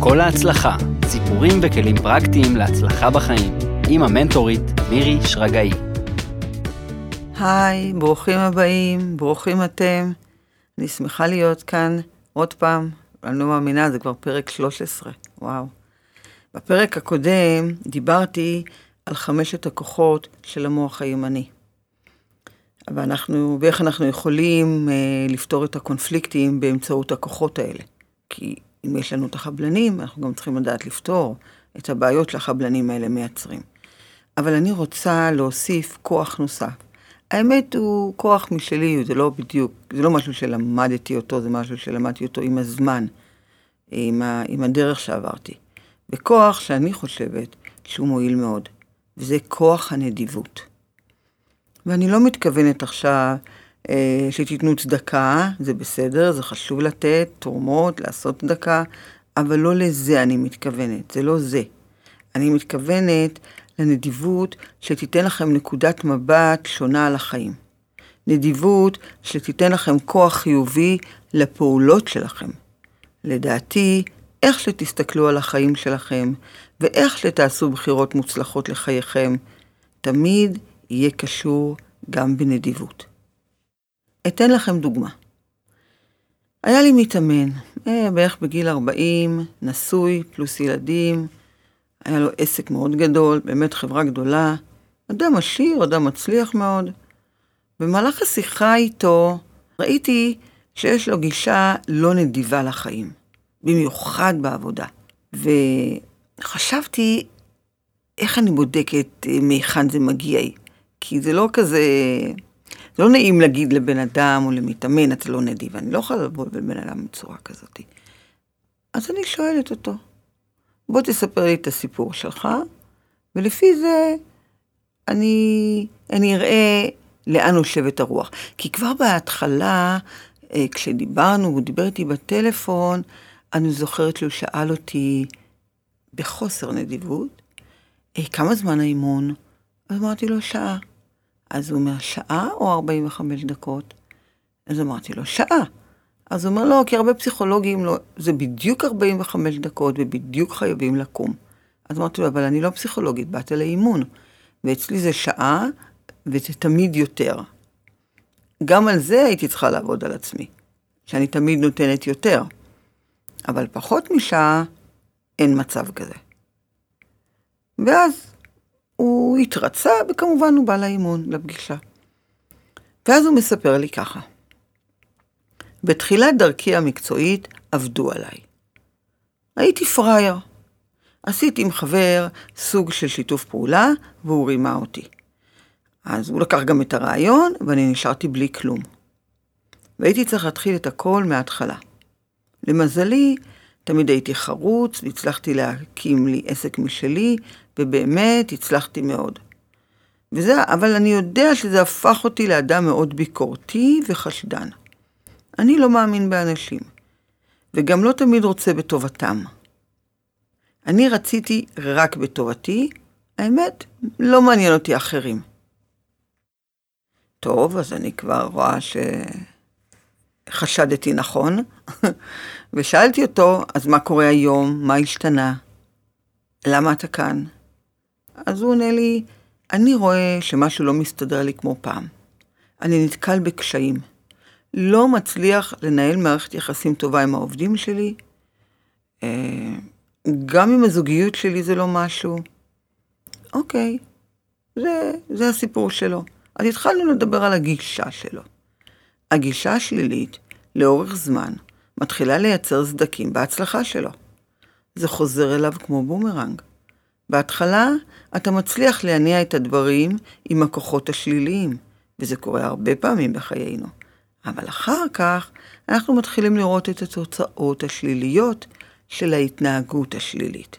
כל ההצלחה, סיפורים וכלים פרקטיים להצלחה בחיים, עם המנטורית מירי שרגאי. היי, ברוכים הבאים, ברוכים אתם. אני שמחה להיות כאן עוד פעם, אני לא מאמינה, זה כבר פרק 13, וואו. בפרק הקודם דיברתי על חמשת הכוחות של המוח הימני. ואנחנו, ואיך אנחנו יכולים אה, לפתור את הקונפליקטים באמצעות הכוחות האלה. כי אם יש לנו את החבלנים, אנחנו גם צריכים לדעת לפתור את הבעיות שהחבלנים האלה מייצרים. אבל אני רוצה להוסיף כוח נוסף. האמת הוא כוח משלי, זה לא בדיוק, זה לא משהו שלמדתי אותו, זה משהו שלמדתי אותו עם הזמן, עם, ה, עם הדרך שעברתי. וכוח שאני חושבת שהוא מועיל מאוד, וזה כוח הנדיבות. ואני לא מתכוונת עכשיו שתיתנו צדקה, זה בסדר, זה חשוב לתת, תרומות, לעשות צדקה, אבל לא לזה אני מתכוונת, זה לא זה. אני מתכוונת לנדיבות שתיתן לכם נקודת מבט שונה על החיים. נדיבות שתיתן לכם כוח חיובי לפעולות שלכם. לדעתי, איך שתסתכלו על החיים שלכם, ואיך שתעשו בחירות מוצלחות לחייכם, תמיד יהיה קשור גם בנדיבות. אתן לכם דוגמה. היה לי מתאמן, אה, בערך בגיל 40, נשוי, פלוס ילדים, היה לו עסק מאוד גדול, באמת חברה גדולה, אדם עשיר, אדם מצליח מאוד. במהלך השיחה איתו ראיתי שיש לו גישה לא נדיבה לחיים, במיוחד בעבודה. וחשבתי, איך אני בודקת אה, מהיכן זה מגיע? כי זה לא כזה, לא נעים להגיד לבן אדם או למתאמן, אתה לא נדיב. אני לא יכולה לבוא לבן אדם בצורה כזאת. אז אני שואלת אותו, בוא תספר לי את הסיפור שלך, ולפי זה אני, אני אראה לאן נושבת הרוח. כי כבר בהתחלה, אה, כשדיברנו, הוא דיבר איתי בטלפון, אני זוכרת שהוא שאל אותי בחוסר נדיבות, אה, כמה זמן האימון? אז אמרתי לו, שעה. אז הוא אומר, שעה או 45 דקות? אז אמרתי לו, שעה. אז הוא אומר, לא, כי הרבה פסיכולוגים לא, זה בדיוק 45 דקות ובדיוק חייבים לקום. אז אמרתי לו, אבל אני לא פסיכולוגית, באתי לאימון. ואצלי זה שעה, וזה תמיד יותר. גם על זה הייתי צריכה לעבוד על עצמי, שאני תמיד נותנת יותר. אבל פחות משעה, אין מצב כזה. ואז הוא התרצה, וכמובן הוא בא לאימון, לפגישה. ואז הוא מספר לי ככה: בתחילת דרכי המקצועית עבדו עליי. הייתי פראייר. עשיתי עם חבר סוג של שיתוף פעולה, והוא רימה אותי. אז הוא לקח גם את הרעיון, ואני נשארתי בלי כלום. והייתי צריך להתחיל את הכל מההתחלה. למזלי, תמיד הייתי חרוץ, והצלחתי להקים לי עסק משלי, ובאמת הצלחתי מאוד. וזה, אבל אני יודע שזה הפך אותי לאדם מאוד ביקורתי וחשדן. אני לא מאמין באנשים, וגם לא תמיד רוצה בטובתם. אני רציתי רק בטובתי, האמת, לא מעניין אותי אחרים. טוב, אז אני כבר רואה שחשדתי נכון, ושאלתי אותו, אז מה קורה היום? מה השתנה? למה אתה כאן? אז הוא עונה לי, אני רואה שמשהו לא מסתדר לי כמו פעם. אני נתקל בקשיים. לא מצליח לנהל מערכת יחסים טובה עם העובדים שלי. אה, גם עם הזוגיות שלי זה לא משהו. אוקיי, זה, זה הסיפור שלו. אז התחלנו לדבר על הגישה שלו. הגישה השלילית, לאורך זמן, מתחילה לייצר סדקים בהצלחה שלו. זה חוזר אליו כמו בומרנג. בהתחלה אתה מצליח להניע את הדברים עם הכוחות השליליים, וזה קורה הרבה פעמים בחיינו. אבל אחר כך אנחנו מתחילים לראות את התוצאות השליליות של ההתנהגות השלילית.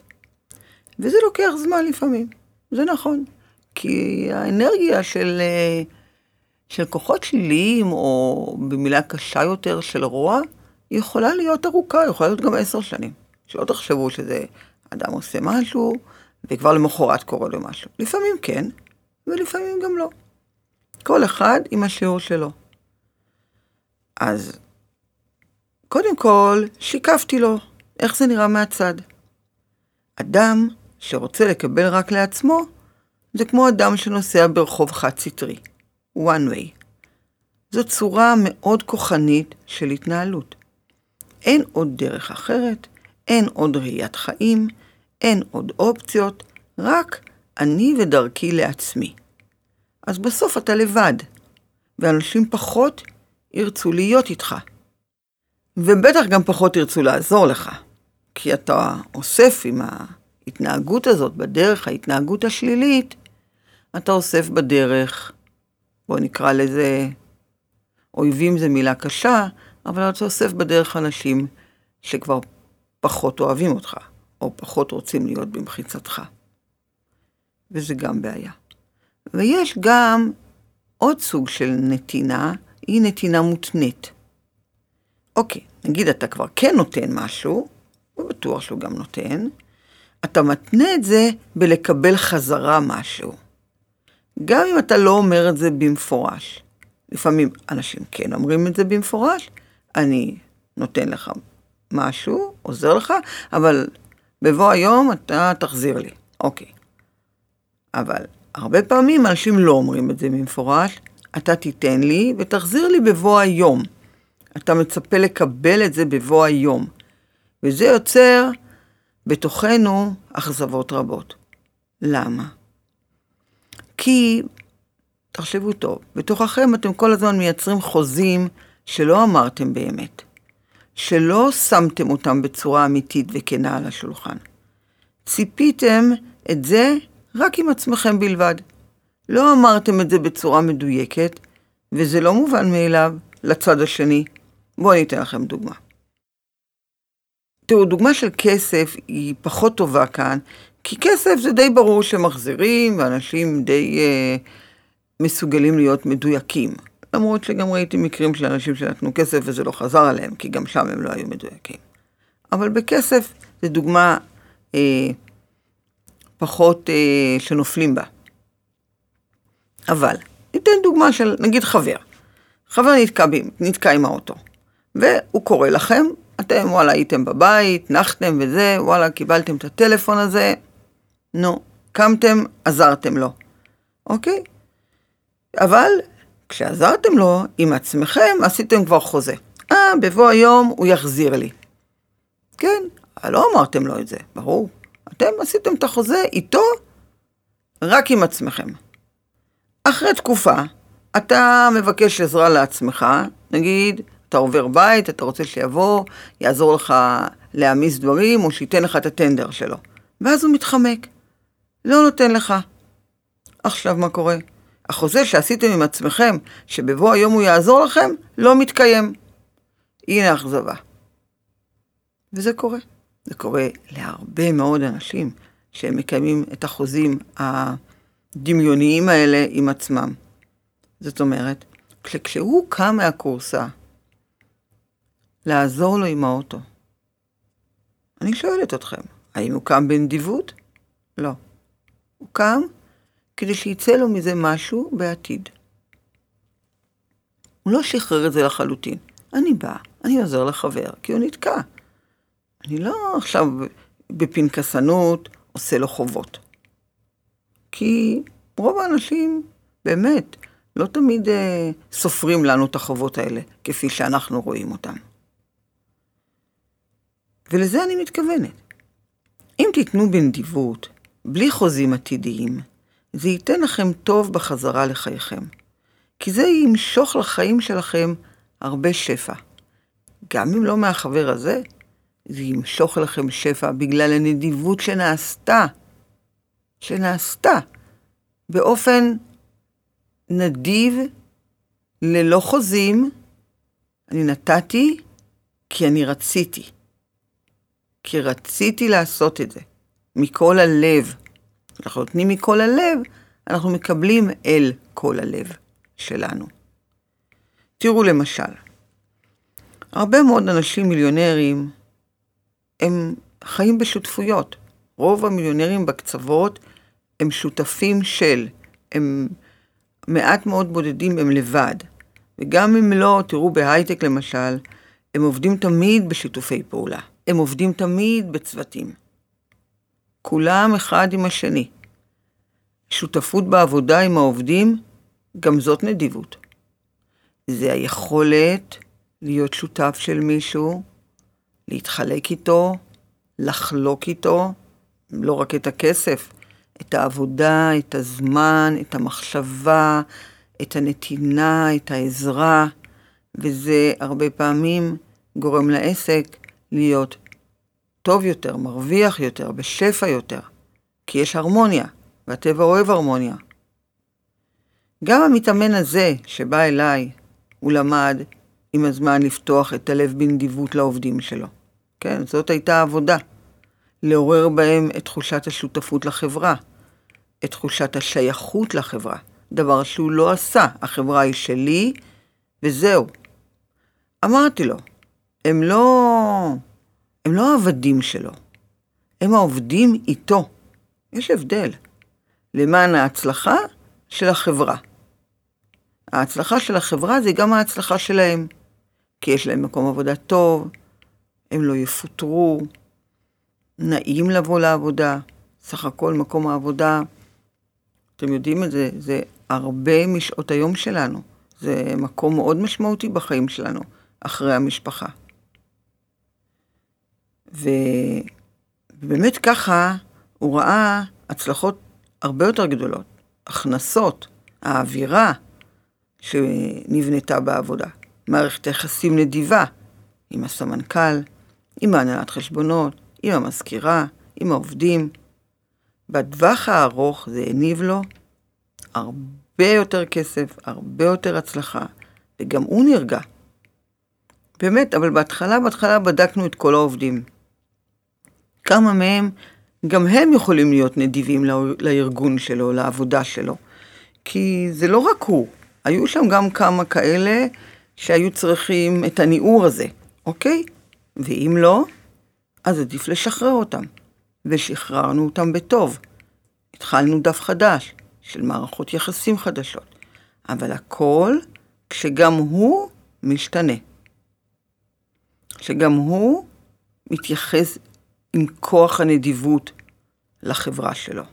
וזה לוקח זמן לפעמים, זה נכון. כי האנרגיה של, אה, של כוחות שליליים, או במילה קשה יותר של רוע, יכולה להיות ארוכה, יכולה להיות גם עשר שנים. שלא תחשבו שזה אדם עושה משהו, וכבר למחרת קורה לו משהו. לפעמים כן, ולפעמים גם לא. כל אחד עם השיעור שלו. אז קודם כל, שיקפתי לו איך זה נראה מהצד? אדם שרוצה לקבל רק לעצמו, זה כמו אדם שנוסע ברחוב חד-סטרי, one way. זו צורה מאוד כוחנית של התנהלות. אין עוד דרך אחרת, אין עוד ראיית חיים, אין עוד אופציות, רק אני ודרכי לעצמי. אז בסוף אתה לבד, ואנשים פחות ירצו להיות איתך. ובטח גם פחות ירצו לעזור לך, כי אתה אוסף עם ההתנהגות הזאת בדרך, ההתנהגות השלילית, אתה אוסף בדרך, בוא נקרא לזה, אויבים זה מילה קשה, אבל אתה אוסף בדרך אנשים שכבר פחות אוהבים אותך, או פחות רוצים להיות במחיצתך. וזה גם בעיה. ויש גם עוד סוג של נתינה, היא נתינה מותנית. אוקיי, נגיד אתה כבר כן נותן משהו, ובטוח שהוא גם נותן, אתה מתנה את זה בלקבל חזרה משהו. גם אם אתה לא אומר את זה במפורש. לפעמים אנשים כן אומרים את זה במפורש, אני נותן לך משהו, עוזר לך, אבל בבוא היום אתה תחזיר לי. אוקיי. אבל הרבה פעמים אנשים לא אומרים את זה במפורש, אתה תיתן לי ותחזיר לי בבוא היום. אתה מצפה לקבל את זה בבוא היום. וזה יוצר בתוכנו אכזבות רבות. למה? כי, תחשבו טוב, בתוככם אתם כל הזמן מייצרים חוזים שלא אמרתם באמת, שלא שמתם אותם בצורה אמיתית וכנה על השולחן. ציפיתם את זה רק עם עצמכם בלבד. לא אמרתם את זה בצורה מדויקת, וזה לא מובן מאליו לצד השני. בואו אני אתן לכם דוגמה. תראו, דוגמה של כסף היא פחות טובה כאן, כי כסף זה די ברור שמחזירים, ואנשים די אה, מסוגלים להיות מדויקים. למרות שגם ראיתי מקרים של אנשים שנתנו כסף וזה לא חזר עליהם, כי גם שם הם לא היו מדויקים. אבל בכסף זה דוגמה אה, פחות אה, שנופלים בה. אבל, ניתן דוגמה של, נגיד חבר. חבר נתקע, נתקע עם האוטו, והוא קורא לכם, אתם וואלה הייתם בבית, נחתם וזה, וואלה קיבלתם את הטלפון הזה, נו, קמתם, עזרתם לו, אוקיי? אבל כשעזרתם לו עם עצמכם, עשיתם כבר חוזה. אה, בבוא היום הוא יחזיר לי. כן, לא אמרתם לו את זה, ברור. אתם עשיתם את החוזה איתו רק עם עצמכם. אחרי תקופה, אתה מבקש עזרה לעצמך, נגיד, אתה עובר בית, אתה רוצה שיבוא, יעזור לך להעמיס דברים, או שייתן לך את הטנדר שלו. ואז הוא מתחמק. לא נותן לך. עכשיו מה קורה? החוזה שעשיתם עם עצמכם, שבבוא היום הוא יעזור לכם, לא מתקיים. הנה אכזבה. וזה קורה. זה קורה להרבה מאוד אנשים שהם מקיימים את החוזים הדמיוניים האלה עם עצמם. זאת אומרת, כשהוא קם מהקורסה לעזור לו עם האוטו, אני שואלת אתכם, האם הוא קם בנדיבות? לא. הוא קם כדי שיצא לו מזה משהו בעתיד. הוא לא שחרר את זה לחלוטין. אני בא, אני עוזר לחבר, כי הוא נתקע. אני לא עכשיו בפנקסנות עושה לו חובות. כי רוב האנשים, באמת, לא תמיד אה, סופרים לנו את החובות האלה, כפי שאנחנו רואים אותם. ולזה אני מתכוונת. אם תיתנו בנדיבות, בלי חוזים עתידיים, זה ייתן לכם טוב בחזרה לחייכם. כי זה ימשוך לחיים שלכם הרבה שפע. גם אם לא מהחבר הזה, זה ימשוך לכם שפע בגלל הנדיבות שנעשתה, שנעשתה באופן נדיב, ללא חוזים, אני נתתי כי אני רציתי. כי רציתי לעשות את זה, מכל הלב. אנחנו נותנים מכל הלב, אנחנו מקבלים אל כל הלב שלנו. תראו למשל, הרבה מאוד אנשים מיליונרים הם חיים בשותפויות. רוב המיליונרים בקצוות הם שותפים של, הם מעט מאוד בודדים הם לבד. וגם אם לא, תראו בהייטק למשל, הם עובדים תמיד בשיתופי פעולה. הם עובדים תמיד בצוותים. כולם אחד עם השני. שותפות בעבודה עם העובדים, גם זאת נדיבות. זה היכולת להיות שותף של מישהו, להתחלק איתו, לחלוק איתו, לא רק את הכסף, את העבודה, את הזמן, את המחשבה, את הנתינה, את העזרה, וזה הרבה פעמים גורם לעסק להיות טוב יותר, מרוויח יותר, בשפע יותר, כי יש הרמוניה, והטבע אוהב הרמוניה. גם המתאמן הזה שבא אליי, הוא למד עם הזמן לפתוח את הלב בנדיבות לעובדים שלו. כן, זאת הייתה העבודה. לעורר בהם את תחושת השותפות לחברה, את תחושת השייכות לחברה, דבר שהוא לא עשה, החברה היא שלי, וזהו. אמרתי לו, הם לא, הם לא העבדים שלו, הם העובדים איתו. יש הבדל. למען ההצלחה של החברה. ההצלחה של החברה זה גם ההצלחה שלהם, כי יש להם מקום עבודה טוב, הם לא יפוטרו, נעים לבוא לעבודה, סך הכל מקום העבודה, אתם יודעים את זה, זה הרבה משעות היום שלנו, זה מקום מאוד משמעותי בחיים שלנו, אחרי המשפחה. ובאמת ככה הוא ראה הצלחות הרבה יותר גדולות, הכנסות, האווירה שנבנתה בעבודה, מערכת יחסים נדיבה עם הסמנכ"ל, עם ההנהלת חשבונות, עם המזכירה, עם העובדים. בטווח הארוך זה הניב לו הרבה יותר כסף, הרבה יותר הצלחה, וגם הוא נרגע. באמת, אבל בהתחלה, בהתחלה בדקנו את כל העובדים. כמה מהם, גם הם יכולים להיות נדיבים לארגון שלו, לעבודה שלו. כי זה לא רק הוא, היו שם גם כמה כאלה שהיו צריכים את הניעור הזה, אוקיי? ואם לא, אז עדיף לשחרר אותם. ושחררנו אותם בטוב. התחלנו דף חדש של מערכות יחסים חדשות. אבל הכל כשגם הוא משתנה. שגם הוא מתייחס עם כוח הנדיבות לחברה שלו.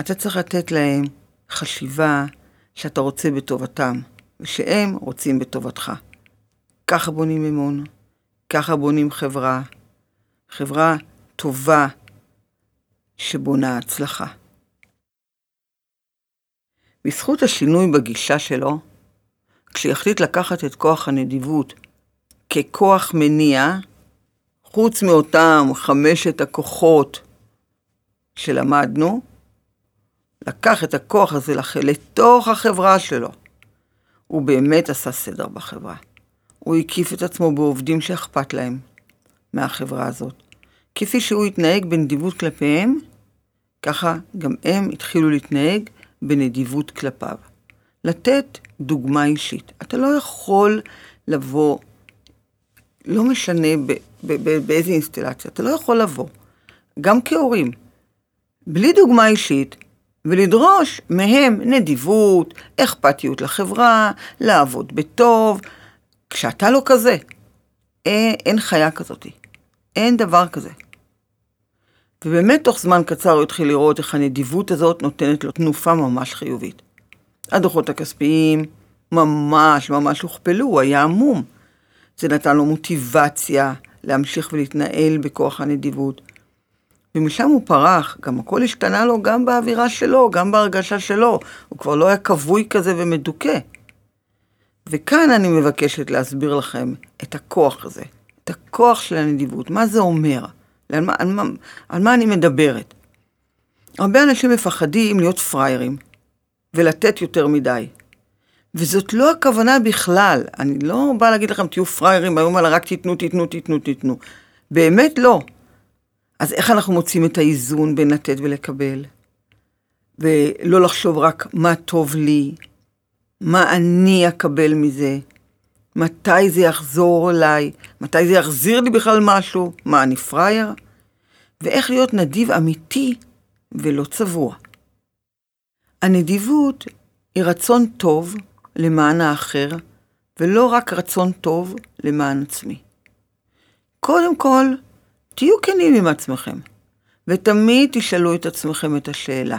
אתה צריך לתת להם חשיבה שאתה רוצה בטובתם, ושהם רוצים בטובתך. ככה בונים אמון. ככה בונים חברה, חברה טובה שבונה הצלחה. בזכות השינוי בגישה שלו, כשיחליט לקחת את כוח הנדיבות ככוח מניע, חוץ מאותם חמשת הכוחות שלמדנו, לקח את הכוח הזה לתוך החברה שלו. הוא באמת עשה סדר בחברה. הוא הקיף את עצמו בעובדים שאכפת להם מהחברה הזאת. כפי שהוא התנהג בנדיבות כלפיהם, ככה גם הם התחילו להתנהג בנדיבות כלפיו. לתת דוגמה אישית. אתה לא יכול לבוא, לא משנה ב, ב, ב, באיזה אינסטלציה, אתה לא יכול לבוא, גם כהורים, בלי דוגמה אישית, ולדרוש מהם נדיבות, אכפתיות לחברה, לעבוד בטוב, כשאתה לא כזה, אין, אין חיה כזאת, אין דבר כזה. ובאמת תוך זמן קצר הוא התחיל לראות איך הנדיבות הזאת נותנת לו תנופה ממש חיובית. הדוחות הכספיים ממש ממש הוכפלו, הוא היה עמום. זה נתן לו מוטיבציה להמשיך ולהתנהל בכוח הנדיבות. ומשם הוא פרח, גם הכל השתנה לו גם באווירה שלו, גם בהרגשה שלו. הוא כבר לא היה כבוי כזה ומדוכא. וכאן אני מבקשת להסביר לכם את הכוח הזה, את הכוח של הנדיבות, מה זה אומר, על מה, על מה, על מה אני מדברת. הרבה אנשים מפחדים להיות פראיירים ולתת יותר מדי. וזאת לא הכוונה בכלל, אני לא באה להגיד לכם תהיו פראיירים, היום אלא רק תיתנו, תיתנו, תיתנו, תיתנו. באמת לא. אז איך אנחנו מוצאים את האיזון בין לתת ולקבל? ולא לחשוב רק מה טוב לי, מה אני אקבל מזה? מתי זה יחזור אליי? מתי זה יחזיר לי בכלל משהו? מה, אני פראייר? ואיך להיות נדיב אמיתי ולא צבוע. הנדיבות היא רצון טוב למען האחר, ולא רק רצון טוב למען עצמי. קודם כל, תהיו כנים עם עצמכם, ותמיד תשאלו את עצמכם את השאלה.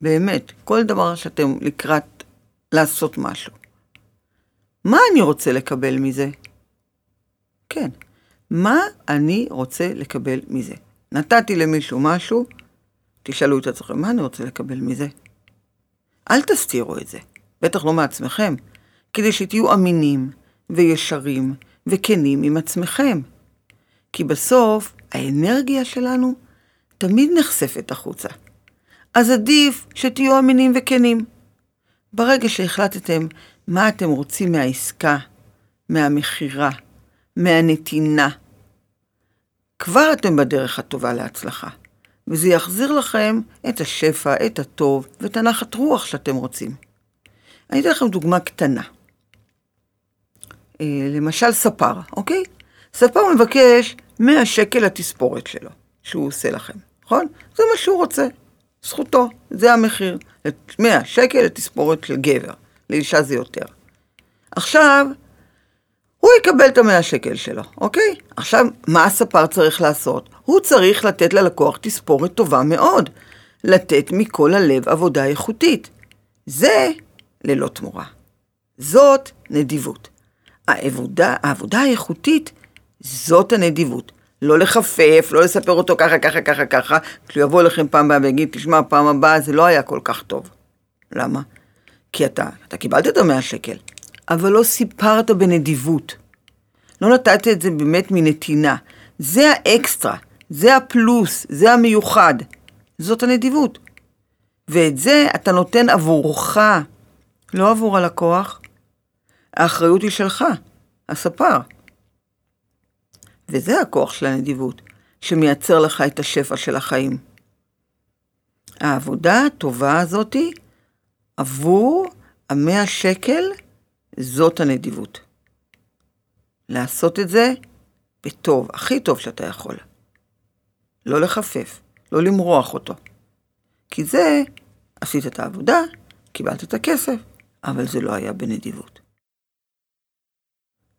באמת, כל דבר שאתם לקראת לעשות משהו. מה אני רוצה לקבל מזה? כן, מה אני רוצה לקבל מזה? נתתי למישהו משהו, תשאלו את עצמכם, מה אני רוצה לקבל מזה? אל תסתירו את זה, בטח לא מעצמכם, כדי שתהיו אמינים וישרים וכנים עם עצמכם. כי בסוף האנרגיה שלנו תמיד נחשפת החוצה. אז עדיף שתהיו אמינים וכנים. ברגע שהחלטתם מה אתם רוצים מהעסקה, מהמכירה, מהנתינה, כבר אתם בדרך הטובה להצלחה, וזה יחזיר לכם את השפע, את הטוב ואת הנחת רוח שאתם רוצים. אני אתן לכם דוגמה קטנה. אה, למשל ספר, אוקיי? ספר מבקש 100 שקל לתספורת שלו, שהוא עושה לכם, נכון? זה מה שהוא רוצה, זכותו, זה המחיר. 100 שקל לתספורת של גבר, לאישה זה יותר. עכשיו, הוא יקבל את המאה שקל שלו, אוקיי? עכשיו, מה הספר צריך לעשות? הוא צריך לתת ללקוח תספורת טובה מאוד. לתת מכל הלב עבודה איכותית. זה ללא תמורה. זאת נדיבות. העבודה, העבודה האיכותית, זאת הנדיבות. לא לחפף, לא לספר אותו ככה, ככה, ככה, ככה, כשהוא יבוא אליכם פעם הבאה ויגיד, תשמע, פעם הבאה זה לא היה כל כך טוב. למה? כי אתה, אתה קיבלת את המאה שקל, אבל לא סיפרת בנדיבות. לא נתת את זה באמת מנתינה. זה האקסטרה, זה הפלוס, זה המיוחד. זאת הנדיבות. ואת זה אתה נותן עבורך, לא עבור הלקוח. האחריות היא שלך, הספר. וזה הכוח של הנדיבות, שמייצר לך את השפע של החיים. העבודה הטובה הזאתי, עבור המאה שקל, זאת הנדיבות. לעשות את זה בטוב, הכי טוב שאתה יכול. לא לחפף, לא למרוח אותו. כי זה, עשית את העבודה, קיבלת את הכסף, אבל זה לא היה בנדיבות.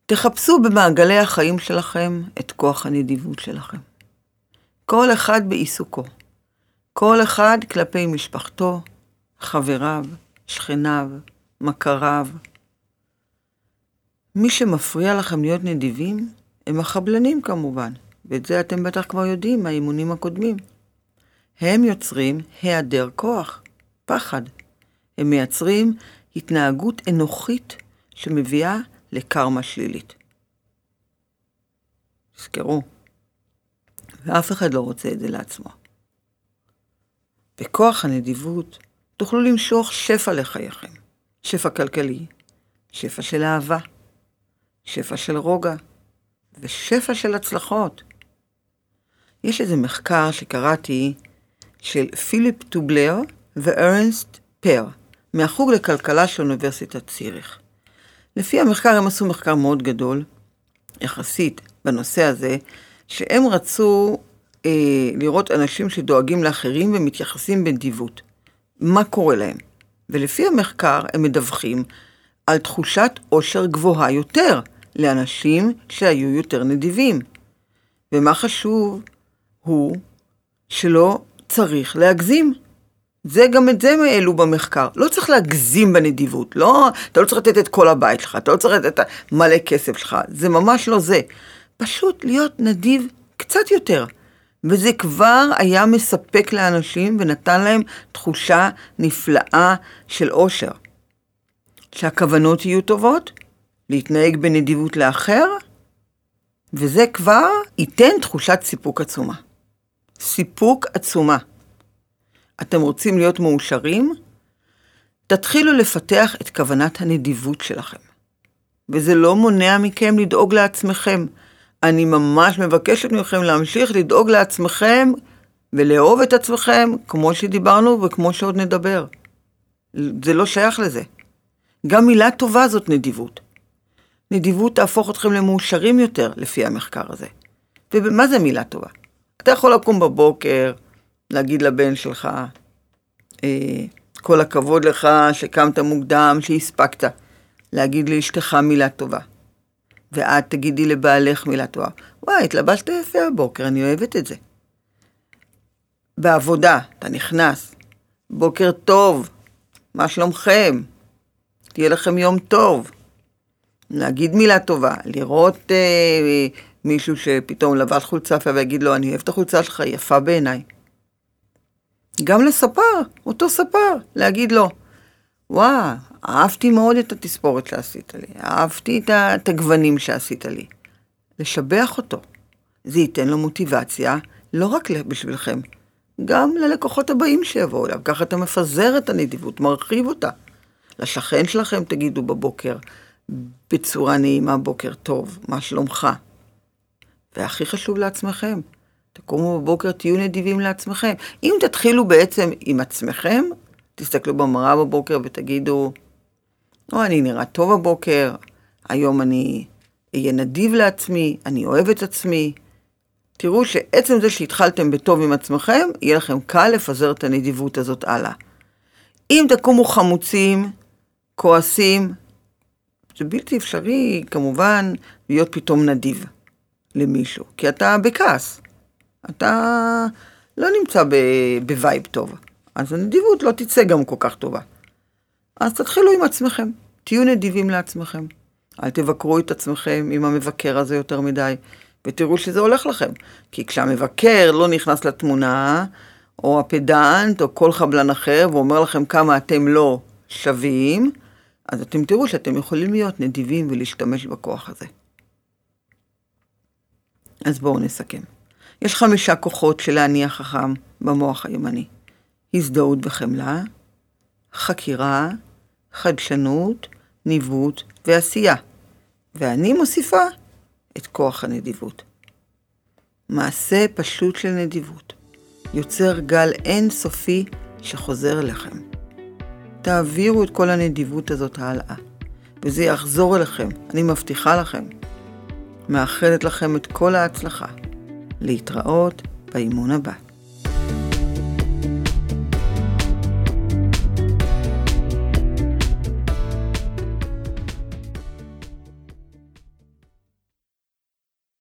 תחפשו במעגלי החיים שלכם את כוח הנדיבות שלכם. כל אחד בעיסוקו. כל אחד כלפי משפחתו, חבריו, שכניו, מכריו. מי שמפריע לכם להיות נדיבים הם החבלנים כמובן, ואת זה אתם בטח כבר יודעים מהאימונים הקודמים. הם יוצרים היעדר כוח, פחד. הם מייצרים התנהגות אנוכית שמביאה לקרמה שלילית. תזכרו, ואף אחד לא רוצה את זה לעצמו. בכוח הנדיבות תוכלו למשוך שפע לחייכם, שפע כלכלי, שפע של אהבה, שפע של רוגע ושפע של הצלחות. יש איזה מחקר שקראתי של פיליפ טובלר וארנסט פר, מהחוג לכלכלה של אוניברסיטת ציריך. לפי המחקר, הם עשו מחקר מאוד גדול, יחסית, בנושא הזה, שהם רצו אה, לראות אנשים שדואגים לאחרים ומתייחסים בנדיבות. מה קורה להם? ולפי המחקר, הם מדווחים על תחושת עושר גבוהה יותר לאנשים שהיו יותר נדיבים. ומה חשוב הוא שלא צריך להגזים. זה גם את זה העלו במחקר. לא צריך להגזים בנדיבות. לא, אתה לא צריך לתת את כל הבית שלך, אתה לא צריך לתת מלא כסף שלך. זה ממש לא זה. פשוט להיות נדיב קצת יותר. וזה כבר היה מספק לאנשים ונתן להם תחושה נפלאה של אושר. שהכוונות יהיו טובות, להתנהג בנדיבות לאחר, וזה כבר ייתן תחושת סיפוק עצומה. סיפוק עצומה. אתם רוצים להיות מאושרים? תתחילו לפתח את כוונת הנדיבות שלכם. וזה לא מונע מכם לדאוג לעצמכם. אני ממש מבקשת מכם להמשיך לדאוג לעצמכם ולאהוב את עצמכם, כמו שדיברנו וכמו שעוד נדבר. זה לא שייך לזה. גם מילה טובה זאת נדיבות. נדיבות תהפוך אתכם למאושרים יותר, לפי המחקר הזה. ומה זה מילה טובה? אתה יכול לקום בבוקר, להגיד לבן שלך, אה, כל הכבוד לך שקמת מוקדם, שהספקת, להגיד לאשתך מילה טובה. ואת תגידי לבעלך מילה טובה. וואי, התלבשת יפה הבוקר, אני אוהבת את זה. בעבודה, אתה נכנס, בוקר טוב, מה שלומכם? תהיה לכם יום טוב. להגיד מילה טובה, לראות אה, מישהו שפתאום לבש חולצה ויגיד לו, אני אוהב את החולצה שלך, יפה בעיניי. גם לספר, אותו ספר, להגיד לו, וואה, אהבתי מאוד את התספורת שעשית לי, אהבתי את הגוונים שעשית לי. לשבח אותו. זה ייתן לו מוטיבציה, לא רק בשבילכם, גם ללקוחות הבאים שיבואו אליו. ככה אתה מפזר את הנדיבות, מרחיב אותה. לשכן שלכם תגידו בבוקר, בצורה נעימה, בוקר טוב, מה שלומך? והכי חשוב לעצמכם, תקומו בבוקר, תהיו נדיבים לעצמכם. אם תתחילו בעצם עם עצמכם, תסתכלו במראה בבוקר ותגידו, או, אני נראה טוב בבוקר, היום אני אהיה נדיב לעצמי, אני אוהב את עצמי. תראו שעצם זה שהתחלתם בטוב עם עצמכם, יהיה לכם קל לפזר את הנדיבות הזאת הלאה. אם תקומו חמוצים, כועסים, זה בלתי אפשרי כמובן להיות פתאום נדיב למישהו, כי אתה בכעס. אתה לא נמצא ב vibe טוב, אז הנדיבות לא תצא גם כל כך טובה. אז תתחילו עם עצמכם, תהיו נדיבים לעצמכם. אל תבקרו את עצמכם עם המבקר הזה יותר מדי, ותראו שזה הולך לכם. כי כשהמבקר לא נכנס לתמונה, או הפדנט, או כל חבלן אחר, ואומר לכם כמה אתם לא שווים, אז אתם תראו שאתם יכולים להיות נדיבים ולהשתמש בכוח הזה. אז בואו נסכם. יש חמישה כוחות של להניע חכם במוח הימני. הזדהות וחמלה, חקירה, חדשנות, ניווט ועשייה. ואני מוסיפה את כוח הנדיבות. מעשה פשוט של נדיבות יוצר גל אינסופי שחוזר אליכם. תעבירו את כל הנדיבות הזאת הלאה, וזה יחזור אליכם, אני מבטיחה לכם. מאחלת לכם את כל ההצלחה. להתראות באימון הבא.